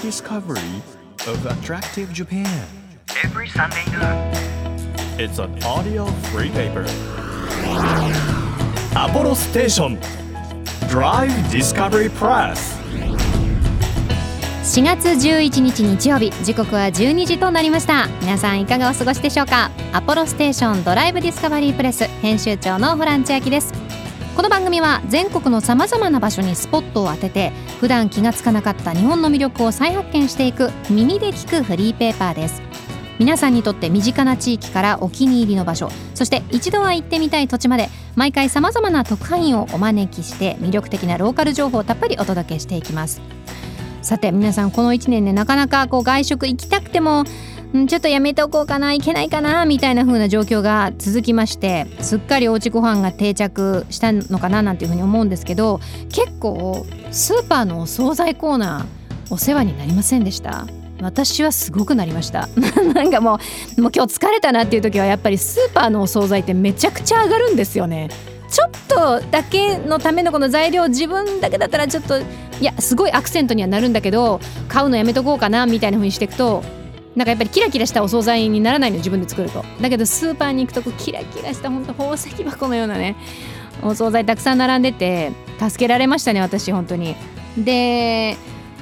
discovery of attractive Japan. every Sunday noon. It's an audio free paper. Apollo Station Drive Discovery Press 4月11日日曜日時刻は12時となりました皆さんいかがお過ごしでしょうかアポロステーションドライブディスカバリープレス編集長のホラン千秋ですこの番組は全国のさまざまな場所にスポットを当てて普段気がつかなかった日本の魅力を再発見していく耳で聞くフリーペーパーです。皆さんにとって身近な地域からお気に入りの場所そして一度は行ってみたい土地まで毎回さまざまな特派員をお招きして魅力的なローカル情報をたっぷりお届けしていきます。さて皆さんこの1年ねなかなかこう外食行きたくてもんちょっとやめておこうかないけないかなみたいな風な状況が続きましてすっかりおうちご飯が定着したのかななんていう風に思うんですけど結構スーパーのお惣菜コーナーお世話になりませんでした。私はすごくなりました。なんかもうもう今日疲れたなっていう時はやっぱりスーパーのお惣菜ってめちゃくちゃ上がるんですよね。ちょっとだけのためのこの材料自分だけだったらちょっといやすごいアクセントにはなるんだけど買うのやめとこうかなみたいな風にしていくとなんかやっぱりキラキラしたお惣菜にならないの自分で作ると。だけどスーパーに行くとこうキラキラした本当宝石箱のようなねお惣菜たくさん並んでて助けられましたね私本当に。で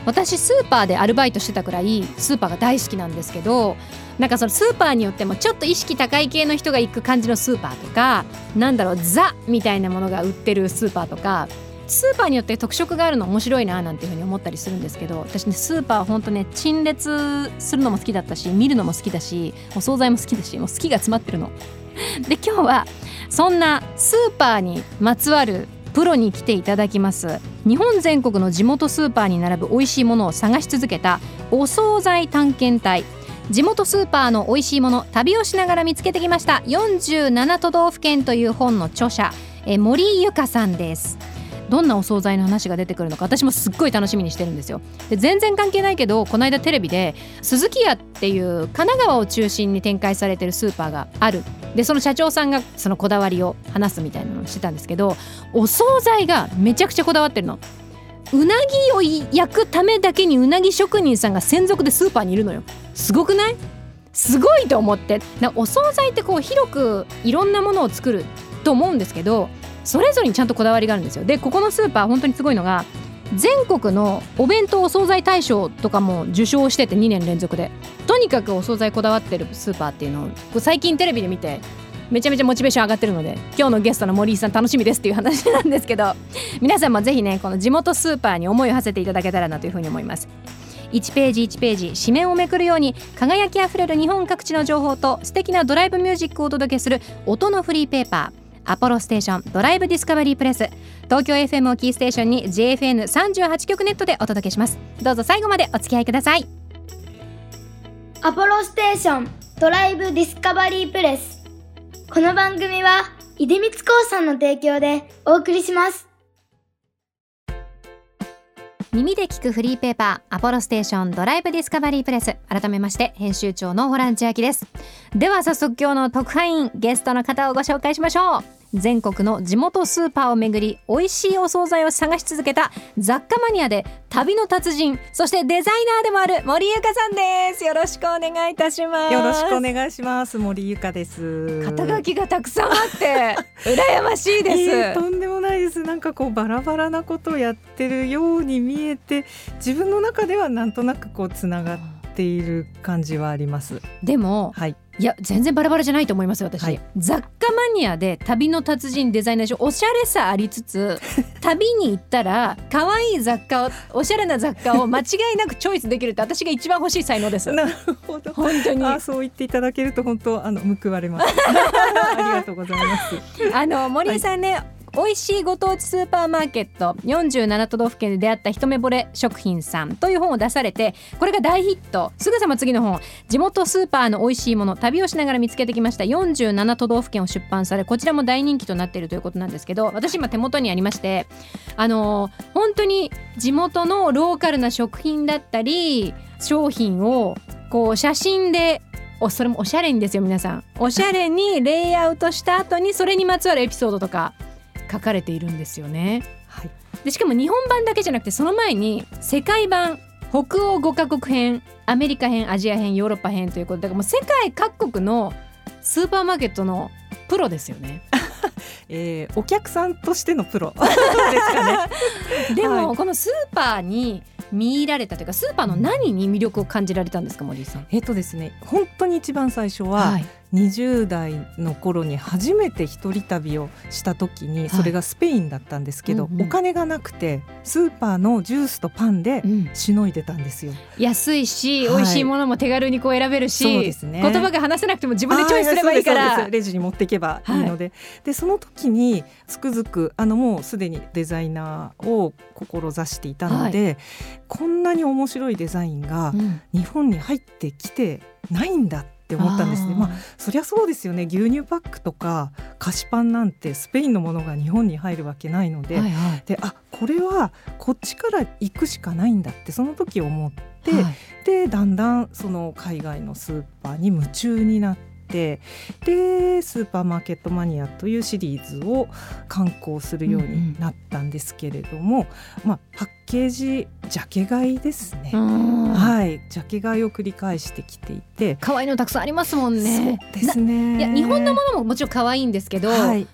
私スーパーでアルバイトしてたくらいスーパーが大好きなんですけどなんかそのスーパーによってもちょっと意識高い系の人が行く感じのスーパーとかなんだろうザみたいなものが売ってるスーパーとかスーパーによって特色があるの面白いななんていうふうに思ったりするんですけど私ねスーパーは本当ね陳列するのも好きだったし見るのも好きだしお惣菜も好きだしもう好きが詰まってるの。で今日はそんなスーパーにまつわるプロに来ていただきます。日本全国の地元スーパーに並ぶ美味しいものを探し続けたお惣菜探検隊。地元スーパーの美味しいもの旅をしながら見つけてきました。47都道府県という本の著者え森ゆかさんです。どんなお惣菜の話が出てくるのか私もすっごい楽しみにしてるんですよ。で全然関係ないけどこの間テレビで鈴木屋っていう神奈川を中心に展開されてるスーパーがある。でその社長さんがそのこだわりを話すみたいなのをしてたんですけどお惣菜がめちゃくちゃこだわってるの。うなぎを焼くためだけにうなぎ職人さんが専属でスーパーにいるのよ。すごくない？すごいと思って。お惣菜ってこう広くいろんなものを作ると思うんですけどそれぞれにちゃんとこだわりがあるんですよ。でここのスーパー本当にすごいのが全国のお弁当お惣菜大賞とかも受賞してて2年連続で。とにかくお惣菜こだわってるスーパーっていうのを最近テレビで見てめちゃめちゃモチベーション上がってるので今日のゲストの森井さん楽しみですっていう話なんですけど 皆さんもぜひねこの地元スーパーに思いを馳せていただけたらなというふうに思います。1ページ1ページ紙面をめくるように輝きあふれる日本各地の情報と素敵なドライブミュージックをお届けする音のフリーペーパーアポロステーションドライブディスカバリープレス。東京 FM をキーステーションに JFN38 局ネットでお届けします。どうぞ最後までお付き合いください。アポロステーションドライブディスカバリープレス。この番組は出光興産の提供でお送りします。耳で聞くフリーペーパーアポロステーションドライブディスカバリープレス。改めまして編集長のホラン千秋です。では早速今日の特派員ゲストの方をご紹介しましょう全国の地元スーパーをめぐり美味しいお惣菜を探し続けた雑貨マニアで旅の達人そしてデザイナーでもある森ゆかさんです。よろしくお願いいたします。よろしくお願いします。森ゆかです。肩書きがたくさんあって 羨ましいです、えー、とんでもないです。なんかこうバラバラなことをやってるように見えて自分の中ではなんとなくこうつながっている感じはあります。でも、はいいや全然バラバラじゃないと思います私、はい。雑貨マニアで旅の達人デザイナーでしょおしゃれさありつつ旅に行ったら可愛い雑貨をおしゃれな雑貨を間違いなくチョイスできるって私が一番欲しい才能です。なるほど。本当に。あそう言っていただけると本当あの報われます。ありがとうございます。あの森井さんね、美味しいご当地スーパーマーケット47都道府県で出会った一目惚れ食品さんという本を出されてこれが大ヒット。すぐさま次の本地元スーパーの美味しいもの旅をしながら見つけてきました。47都道府県を出版されこちらも大人気となっているということなんですけど私今手元にありましてあの本当に地元のローカルな食品だったり商品をこう写真でおそれもおしゃれにですよ皆さん。おしゃれにレイアウトした後にそれにまつわるエピソードとか書かれているんですよね。はいでしかも日本版だけじゃなくてその前に世界版北欧5カ国編アメリカ編アジア編ヨーロッパ編ということでもう世界各国のスーパーマーケットのプロですよね。えーお客さんとしてのプロ ですかね。でも、はいこのスーパーに見入られたというかスーパーの何に魅力を感じられたんですか森井さん？えっとですね本当に一番最初は、い、20代の頃に初めて一人旅をした時にそれがスペインだったんですけど、うんうん。お金がなくてスーパーのジュースとパンでうん。しのいでたんですよ。安いし、はい。美味しいものも手軽にこう選べるしそうですね。言葉が話せなくても自分でチョイスすればいいからレジに持っていけばいいので、でその時につくづくあのもうすでにデザイナーを志していたので、こんなに面白いデザインがうん。日本に入ってきてないんだって思ったんですね。まあそりゃそうですよね。牛乳パックとか菓子パンなんてスペインのものが日本に入るわけないので、はいはい。であこれはこっちから行くしかないんだってその時思って、はい。でだんだんその海外のスーパーに夢中になってでスーパーマーケットマニアというシリーズを刊行するようになったんですけれども、まあ、パッケージジャケ買いですね。うんはい、ジャケ買いを繰り返してきていて、可愛いのたくさんありますもんね。そうですね。いや日本のものももちろん可愛いんですけど、はい、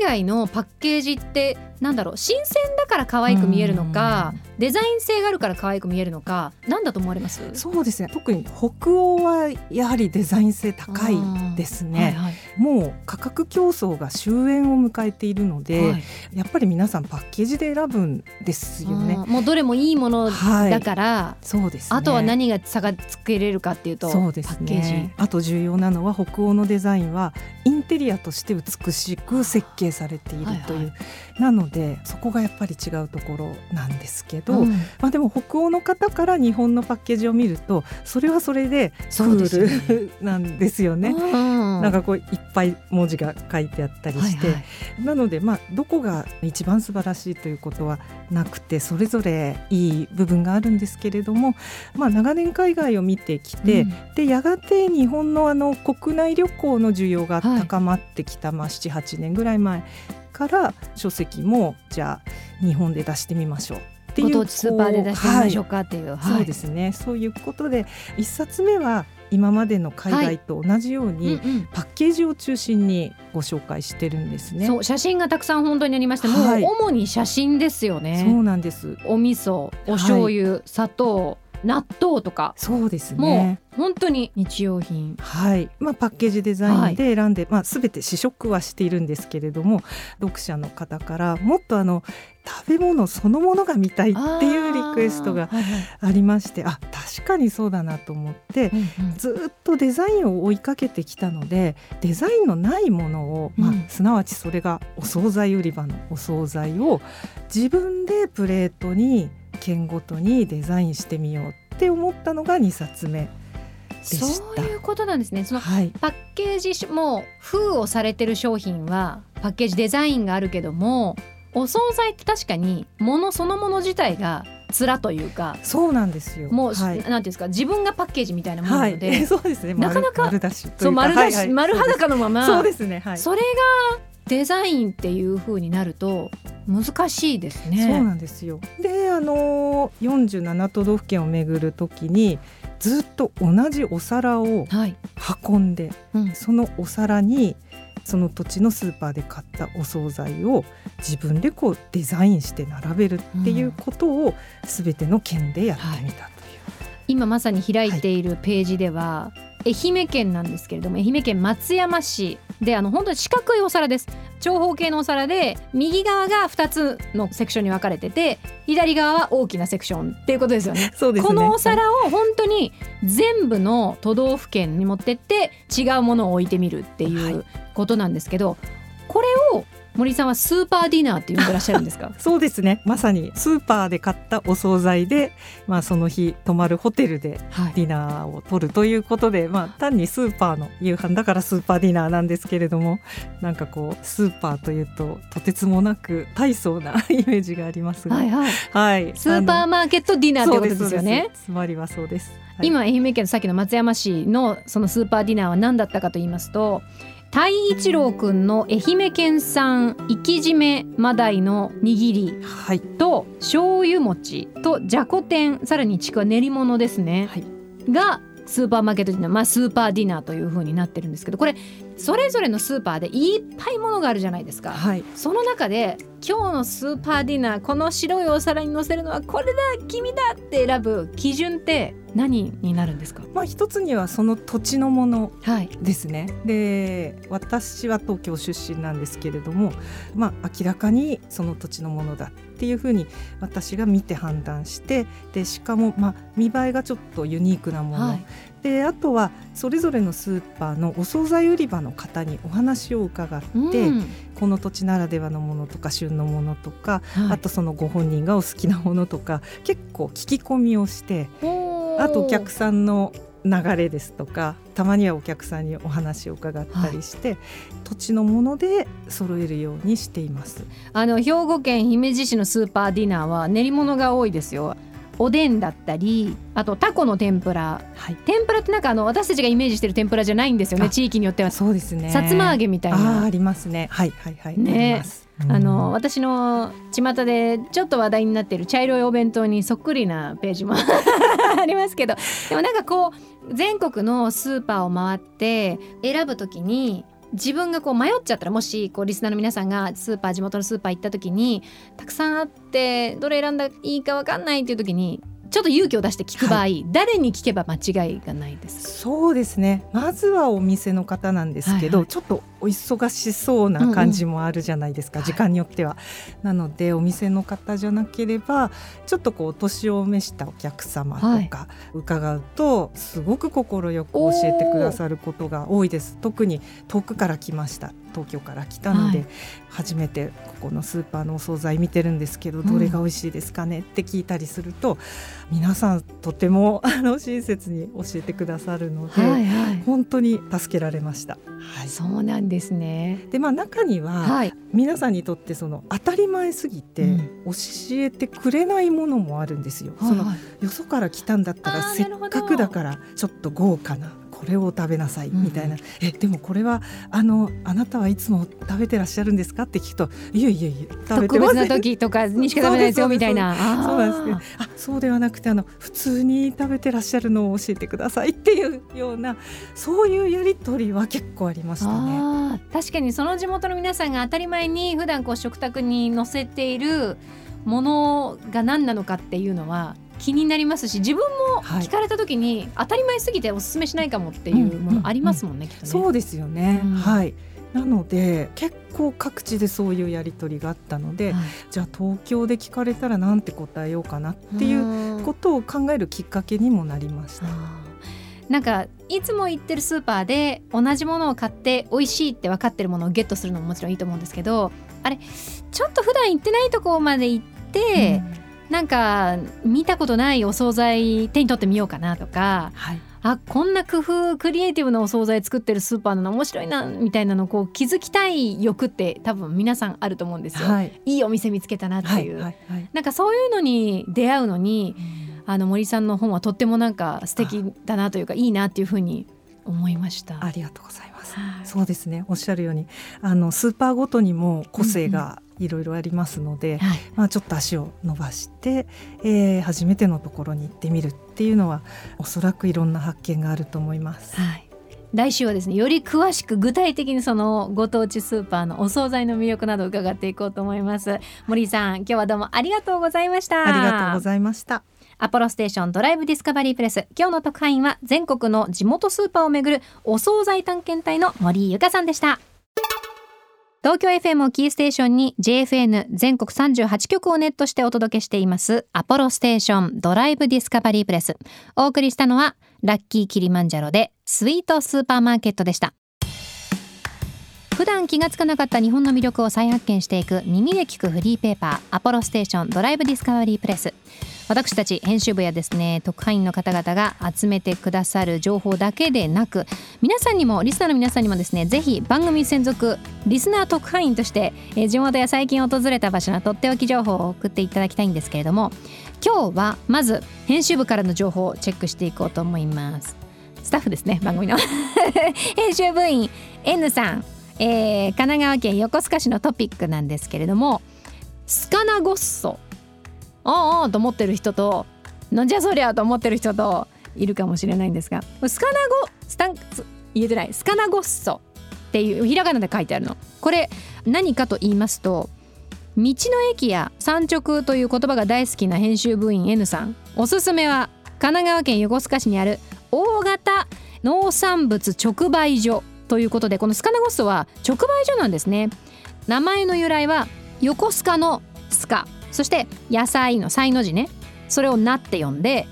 海外のパッケージってなんだろう？新鮮だから可愛く見えるのかデザイン性があるから可愛く見えるのかなんだと思われます？そうですね。特に北欧はやはりデザイン性高いですね。はいはいもう価格競争が終焉を迎えているので、はいやっぱり皆さんパッケージで選ぶんですよね。うんどれもいいものはい。だから、そうですね。あとは何が差がつけれるかっていうとそうですパッケージ。ね。あと重要なのは北欧のデザインはインテリアとして美しく設計されているという、はいはなのでそこがやっぱり違うところなんですけど、うん。まあでも北欧の方から日本のパッケージを見るとそれはそれでクールなんですよね。うん。なんかこういっぱい文字が書いてあったりして、はいはい。なのでまあどこが一番素晴らしいということはなくてそれぞれいい部分があるんですけれども、まあ、長年海外を見てきて、うん。でやがて日本のあの国内旅行の需要がはい。高まってきた、まあ、78年ぐらい前から書籍もじゃあ日本で出してみましょうっていうご当地スーパーで出してみましょうこかっていう、うはい。はいそうですね。そういうことで一冊目は今までの海外と同じように、うんうん。パッケージを中心にご紹介してるんですね。そう写真がたくさん本当にありまして、もうはい。主に写真ですよそねうなんです。お味噌お醤油、砂糖納豆とかそうですもね。う本当に日用品。はい、まあパッケージデザインで選んで、まあすべて試食はしているんですけれども、読者の方からもっとあの食べ物そのものが見たいっていうリクエストがありまして、あ確かにそうだなと思って。うんうん。ずっとデザインを追いかけてきたのでデザインのないものを、まあうん。すなわちそれがお惣菜売り場のお惣菜を自分でプレートに県ごとにデザインしてみようって思ったのが2冊目でした。そういうことなんですねそのはい、パッケージも封をされてる商品はパッケージデザインがあるけどもお惣菜って確かに物そのもの自体が面というかそうなんですよ。もう、はいなんていうんですか自分がパッケージみたいなものなはい、そうですね。なかなか丸丸出しそう丸出し、はいはい丸裸のままそうですね。はい。それがデザインっていう風になると難しいですね。そうなんですよ。で、あの47都道府県を巡るときにずっと同じお皿をはい、運んで、うんそのお皿にその土地のスーパーで買ったお惣菜を自分でこうデザインして並べるっていうことをすべての県でやってみたという。今まさに開いているページでは、愛媛県なんですけれども愛媛県松山市であの本当に四角いお皿です長方形のお皿で右側が2つのセクションに分かれてて左側は大きなセクションっていうことですよね。そうですね。このお皿を本当に全部の都道府県に持ってって違うものを置いてみるっていはうことなんですけど、これを森さんはスーパーディナーって呼んでらっしゃるんですか？そうですね。まさにスーパーで買ったお惣菜で、まあその日泊まるホテルではい。ディナーを取るということで、まあ単にスーパーの夕飯だからスーパーディナーなんですけれども、なんかこうスーパーというととてつもなく大層なイメージがありますが、はいはい。はい、スーパーマーケットディナーってことですよね。つまりはそうです。はい。今愛媛県のさっきの松山市のそのスーパーディナーは何だったかと言いますと太一郎くんの愛媛県産生き締めマダイの握りはい。と醤油餅とじゃこ天さらにちくわ練り物ですね、はい。がスーパーマーケットディナー、まあ、スーパーディナーという風になってるんですけどこれそれぞれのスーパーでいっぱいものがあるじゃないですか。はい。その中で今日のスーパーディナーこの白いお皿に乗せるのはこれだ君だって選ぶ基準って何になるんですか？まあ一つにはその土地のものはい。ですね。で私は東京出身なんですけれども、まあ、明らかにその土地のものだっていうふうに私が見て判断してでしかも、まあ、見栄えがちょっとユニークなもの、はい。であとはそれぞれのスーパーのお惣菜売り場の方にお話を伺って、うんこの土地ならではのものとか旬のものとか、はい。あとそのご本人がお好きなものとか結構聞き込みをしてあとお客さんの流れですとかたまにはお客さんにお話を伺ったりして、土地のもので揃えるようにしています。あの兵庫県姫路市のスーパーディナーは練り物が多いですよおでんだったりあとタコの天ぷら。はい、天ぷらってなんかあの私たちがイメージしてる天ぷらじゃないんですよねあ地域によっては。そうですね。さつま揚げみたいな。ありますね。はいはいはい。ね。あのうん。私の巷でちょっと話題になっている茶色いお弁当にそっくりなページも ありますけどでもなんかこう全国のスーパーを回って選ぶときに自分がこう迷っちゃったらもしこうリスナーの皆さんがスーパー地元のスーパー行った時にたくさんあってどれ選んだらいいか分かんないっていう時にちょっと勇気を出して聞く場合、誰に聞けば間違いがないですか？そうですね。まずはお店の方なんですけど、はいはい。ちょっとお忙しそうな感じもあるじゃないですか、うんうん。時間によっては。なのでお店の方じゃなければちょっとこうお年を召したお客様とか伺うと、すごく快く教えてくださることが多いです。特に遠くから来ました。東京から来たので、はい。初めてここのスーパーのお惣菜見てるんですけど、ん。どれが美味しいですかね？って聞いたりすると皆さんとてもあの親切に教えてくださるので、はいはい。本当に助けられました。はい。そうなんですね。でまあ、中には、はい。皆さんにとってその当たり前すぎてうん。教えてくれないものもあるんですよ。そのはい。よそから来たんだったあらせっかくだからちょっと豪華なこれを食べなさいうん。みたいな、えでもこれはあのあなたはいつも食べてらっしゃるんですか？って聞くといやいやいや食べ特別てません。な時とかにしか食べないですよみたいな。そうなんです。けどああそうではなくてあの普通に食べてらっしゃるのを教えてくださいっていうようなそういうやり取りは結構ありましたね。確かにその地元の皆さんが当たり前に普段こう食卓に載せているものが何なのかっていうのは気になりますし自分もはい。聞かれた時に当たり前すぎておすすめしないかもっていうものありますもんね、きっとね。そうですよね、うん。はい。なので結構各地でそういうやり取りがあったので、はい。じゃあ東京で聞かれたらなんて答えようかなっていううん。ことを考えるきっかけにもなりました。なんかいつも行ってるスーパーで同じものを買って美味しいって分かってるものをゲットするのももちろんいいと思うんですけどあれちょっと普段行ってないとこまで行って、なんか見たことないお惣菜手に取ってみようかなとかはい。あこんな工夫クリエイティブなお惣菜作ってるスーパーなの面白いなみたいなのをこう気づきたい欲って多分皆さんあると思うんですよ。はい。いいお店見つけたなってはいいう、はいはいなんかそういうのに出会うのにあの森さんの本はとってもなんか素敵だなというかいいなっていうふうに思いました。ありがとうございます。はい。そうですね。おっしゃるようにあのスーパーごとにも個性がいろいろありますので、はい。まあ、ちょっと足を伸ばして、えー初めてのところに行ってみるっていうのはおそらくいろんな発見があると思います。はい。来週はですねより詳しく具体的にそのご当地スーパーのお惣菜の魅力などを伺っていこうと思います。森井さん今日はどうもありがとうございました。ありがとうございました。アポロステーションドライブディスカバリープレス。今日の特派員は全国の地元スーパーをめぐるお惣菜探検隊の森井由香さんでした東京 FM をキーステーションに JFN 全国38局をネットしてお届けしています。アポロステーションドライブディスカバリープレス。お送りしたのはラッキーキリマンジャロでスイートスーパーマーケットでした。普段気がつかなかった日本の魅力を再発見していく耳で聞くフリーペーパーアポロステーションドライブディスカバリープレス。私たち編集部やですね特派員の方々が集めてくださる情報だけでなく皆さんにもリスナーの皆さんにもですねぜひ番組専属リスナー特派員として、えー地元や最近訪れた場所のとっておき情報を送っていただきたいんですけれども今日はまず編集部からの情報をチェックしていこうと思います。スタッフですね番組の。編集部員 N さん、えー、神奈川県横須賀市のトピックなんですけれどもスカナゴッソ。ああと思ってる人となんじゃそりゃと思ってる人といるかもしれないんですがスカナゴスタン言えてない。スカナゴッソっていうひらがなで書いてあるの。これ何かと言いますと道の駅や産直という言葉が大好きな編集部員 N さん。おすすめは神奈川県横須賀市にある大型農産物直売所ということでこのスカナゴッソは直売所なんですね。名前の由来は横須賀のスカ。そして野菜の菜の字ね。それを「な」って読んで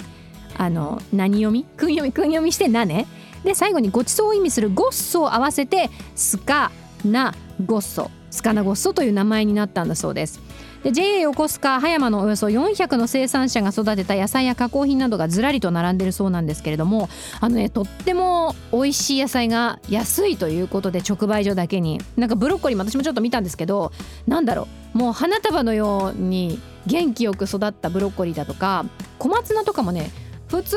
あの何読み？訓読み？訓読みして「な」ね。で最後にごちそうを意味する「ごっそ」を合わせて「すかなごっそ」「すかなごっそという名前になったんだそうです。で JA 横須賀葉山のおよそ400の生産者が育てた野菜や加工品などがずらりと並んでるそうなんですけれどもあのねとっても美味しい野菜が安いということで直売所だけになんかブロッコリーも私もちょっと見たんですけどなんだろうもう花束のように元気よく育ったブロッコリーだとか小松菜とかもね普通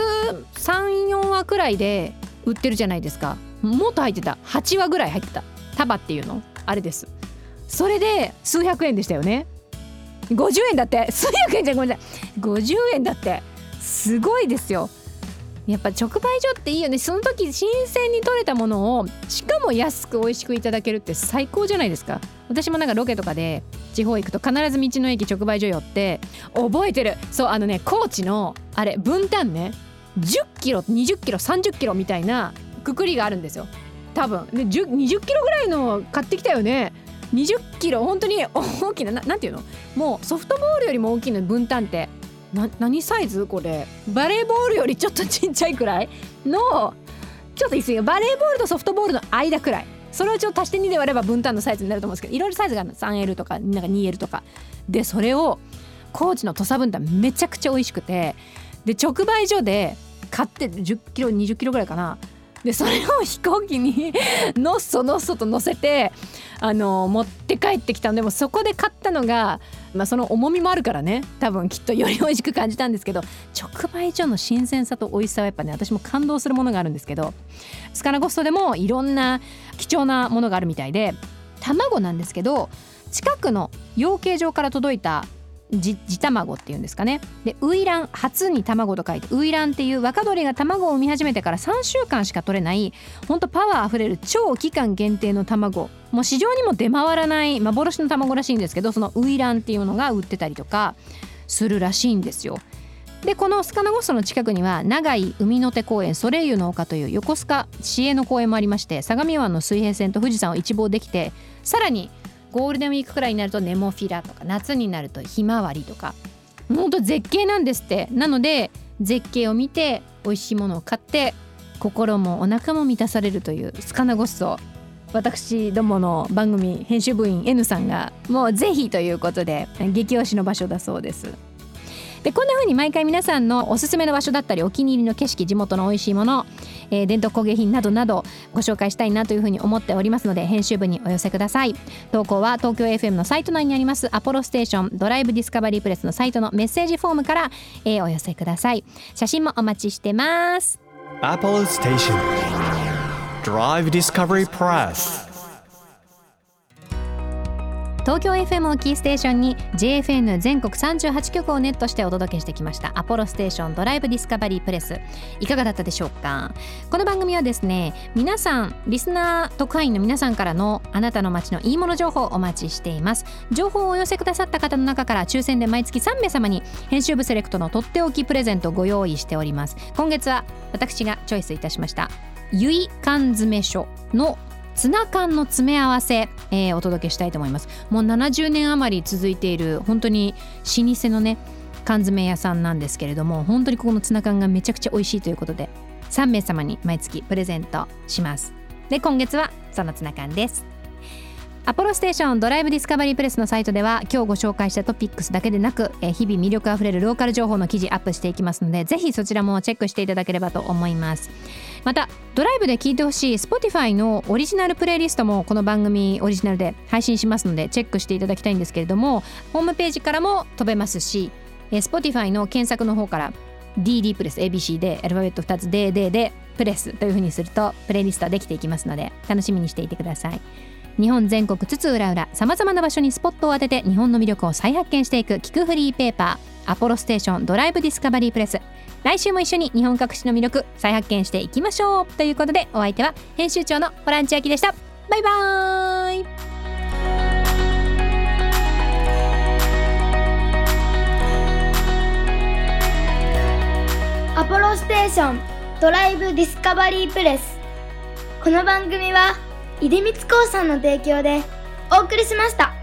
34話くらいで売ってるじゃないですか。もっと入ってた。8話ぐらい入ってた。束っていうの。あれです。それで数百円でしたよね。50円だって。数百円じゃごめんなさい。50円だって。すごいですよ。やっぱ直売所っていいよね。その時新鮮に取れたものをしかも安く美味しくいただけるって最高じゃないですか。私もなんかロケとかで地方行くと必ず道の駅直売所寄って覚えてる。そうあのね高知のあれ分担ね。10キロ20キロ30キロみたいなくくりがあるんですよ。多分。で20キロぐらいの買ってきたよね。20キロ本当に大きななんていうの？もうソフトボールよりも大きいの分担ってな何サイズ？これ。バレーボールよりちょっとちっちゃいくらい？のちょっと言い過ぎバレーボールとソフトボールの間くらい。それをちょっと足して2で割れば分担のサイズになると思うんですけどいろいろサイズが 3L とかなんか 2L とか。でそれを高知の土佐分担めちゃくちゃ美味しくてで直売所で買って10キロ20キロぐらいかな。でそれを飛行機にのっそのっそと乗せてあの持って帰ってきたのでもそこで買ったのが、まあ、その重みもあるからね。多分きっとより美味しく感じたんですけど直売所の新鮮さと美味しさはやっぱね私も感動するものがあるんですけどスカナゴストでもいろんな貴重なものがあるみたいで卵なんですけど近くの養鶏場から届いた地卵っていうんですかねでウイラン初に卵と書いてウイランっていう若鳥が卵を産み始めてから3週間しか取れないほんとパワーあふれる超期間限定の卵もう市場にも出回らない幻の卵らしいんですけどそのウイランっていうのが売ってたりとかするらしいんですよ。でこのスカナゴストの近くには長井海の手公園ソレイユの丘という横須賀市営の公園もありまして相模湾の水平線と富士山を一望できてさらにゴールデンウィークくらいになるとネモフィラとか夏になるとひまわりとか。ほんと絶景なんですって。なので絶景を見て美味しいものを買って心もお腹も満たされるというスカナゴッソ私どもの番組編集部員 N さんがもうぜひということで激推しの場所だそうです。でこんな風に毎回皆さんのおすすめの場所だったりお気に入りの景色地元の美味しいもの、えー、伝統工芸品などなどご紹介したいなという風に思っておりますので編集部にお寄せください。投稿は東京 FM のサイト内にありますアポロステーションドライブディスカバリープレスのサイトのメッセージフォームから、えー、お寄せください。写真もお待ちしてます。Apollo Station. Drive Discovery Press. 東京 FM をキーステーションに JFN 全国38局をネットしてお届けしてきましたアポロステーションドライブディスカバリープレス。いかがだったでしょうか？この番組はですね皆さんリスナー特派員の皆さんからのあなたの街のいいもの情報をお待ちしています。情報をお寄せくださった方の中から抽選で毎月3名様に編集部セレクトのとっておきプレゼントをご用意しております。今月は私がチョイスいたしましたゆい缶詰所のツナ缶の詰め合わせ、えー、お届けしたいと思います。もう70年余り続いている本当に老舗のね缶詰屋さんなんですけれども本当にここのツナ缶がめちゃくちゃ美味しいということで3名様に毎月プレゼントします。で今月はそのツナ缶です。アポロステーションドライブディスカバリープレスのサイトでは今日ご紹介したトピックスだけでなく日々魅力あふれるローカル情報の記事アップしていきますのでぜひそちらもチェックしていただければと思います。またドライブで聴いてほしい Spotify のオリジナルプレイリストもこの番組オリジナルで配信しますのでチェックしていただきたいんですけれどもホームページからも飛べますし Spotify の検索の方から DD プレス ABC でアルファベット2つ DD でプレスという風にするとプレイリストはできていきますので楽しみにしていてください。日本全国津々浦々さまざまな場所にスポットを当てて日本の魅力を再発見していく聞くフリーペーパーアポロステーションドライブディスカバリープレス。来週も一緒に日本各地の魅力再発見していきましょう。ということでお相手は編集長のホラン千秋でした。バイバーイ。アポロステーションドライブディスカバリープレス。この番組は出光興産の提供でお送りしました。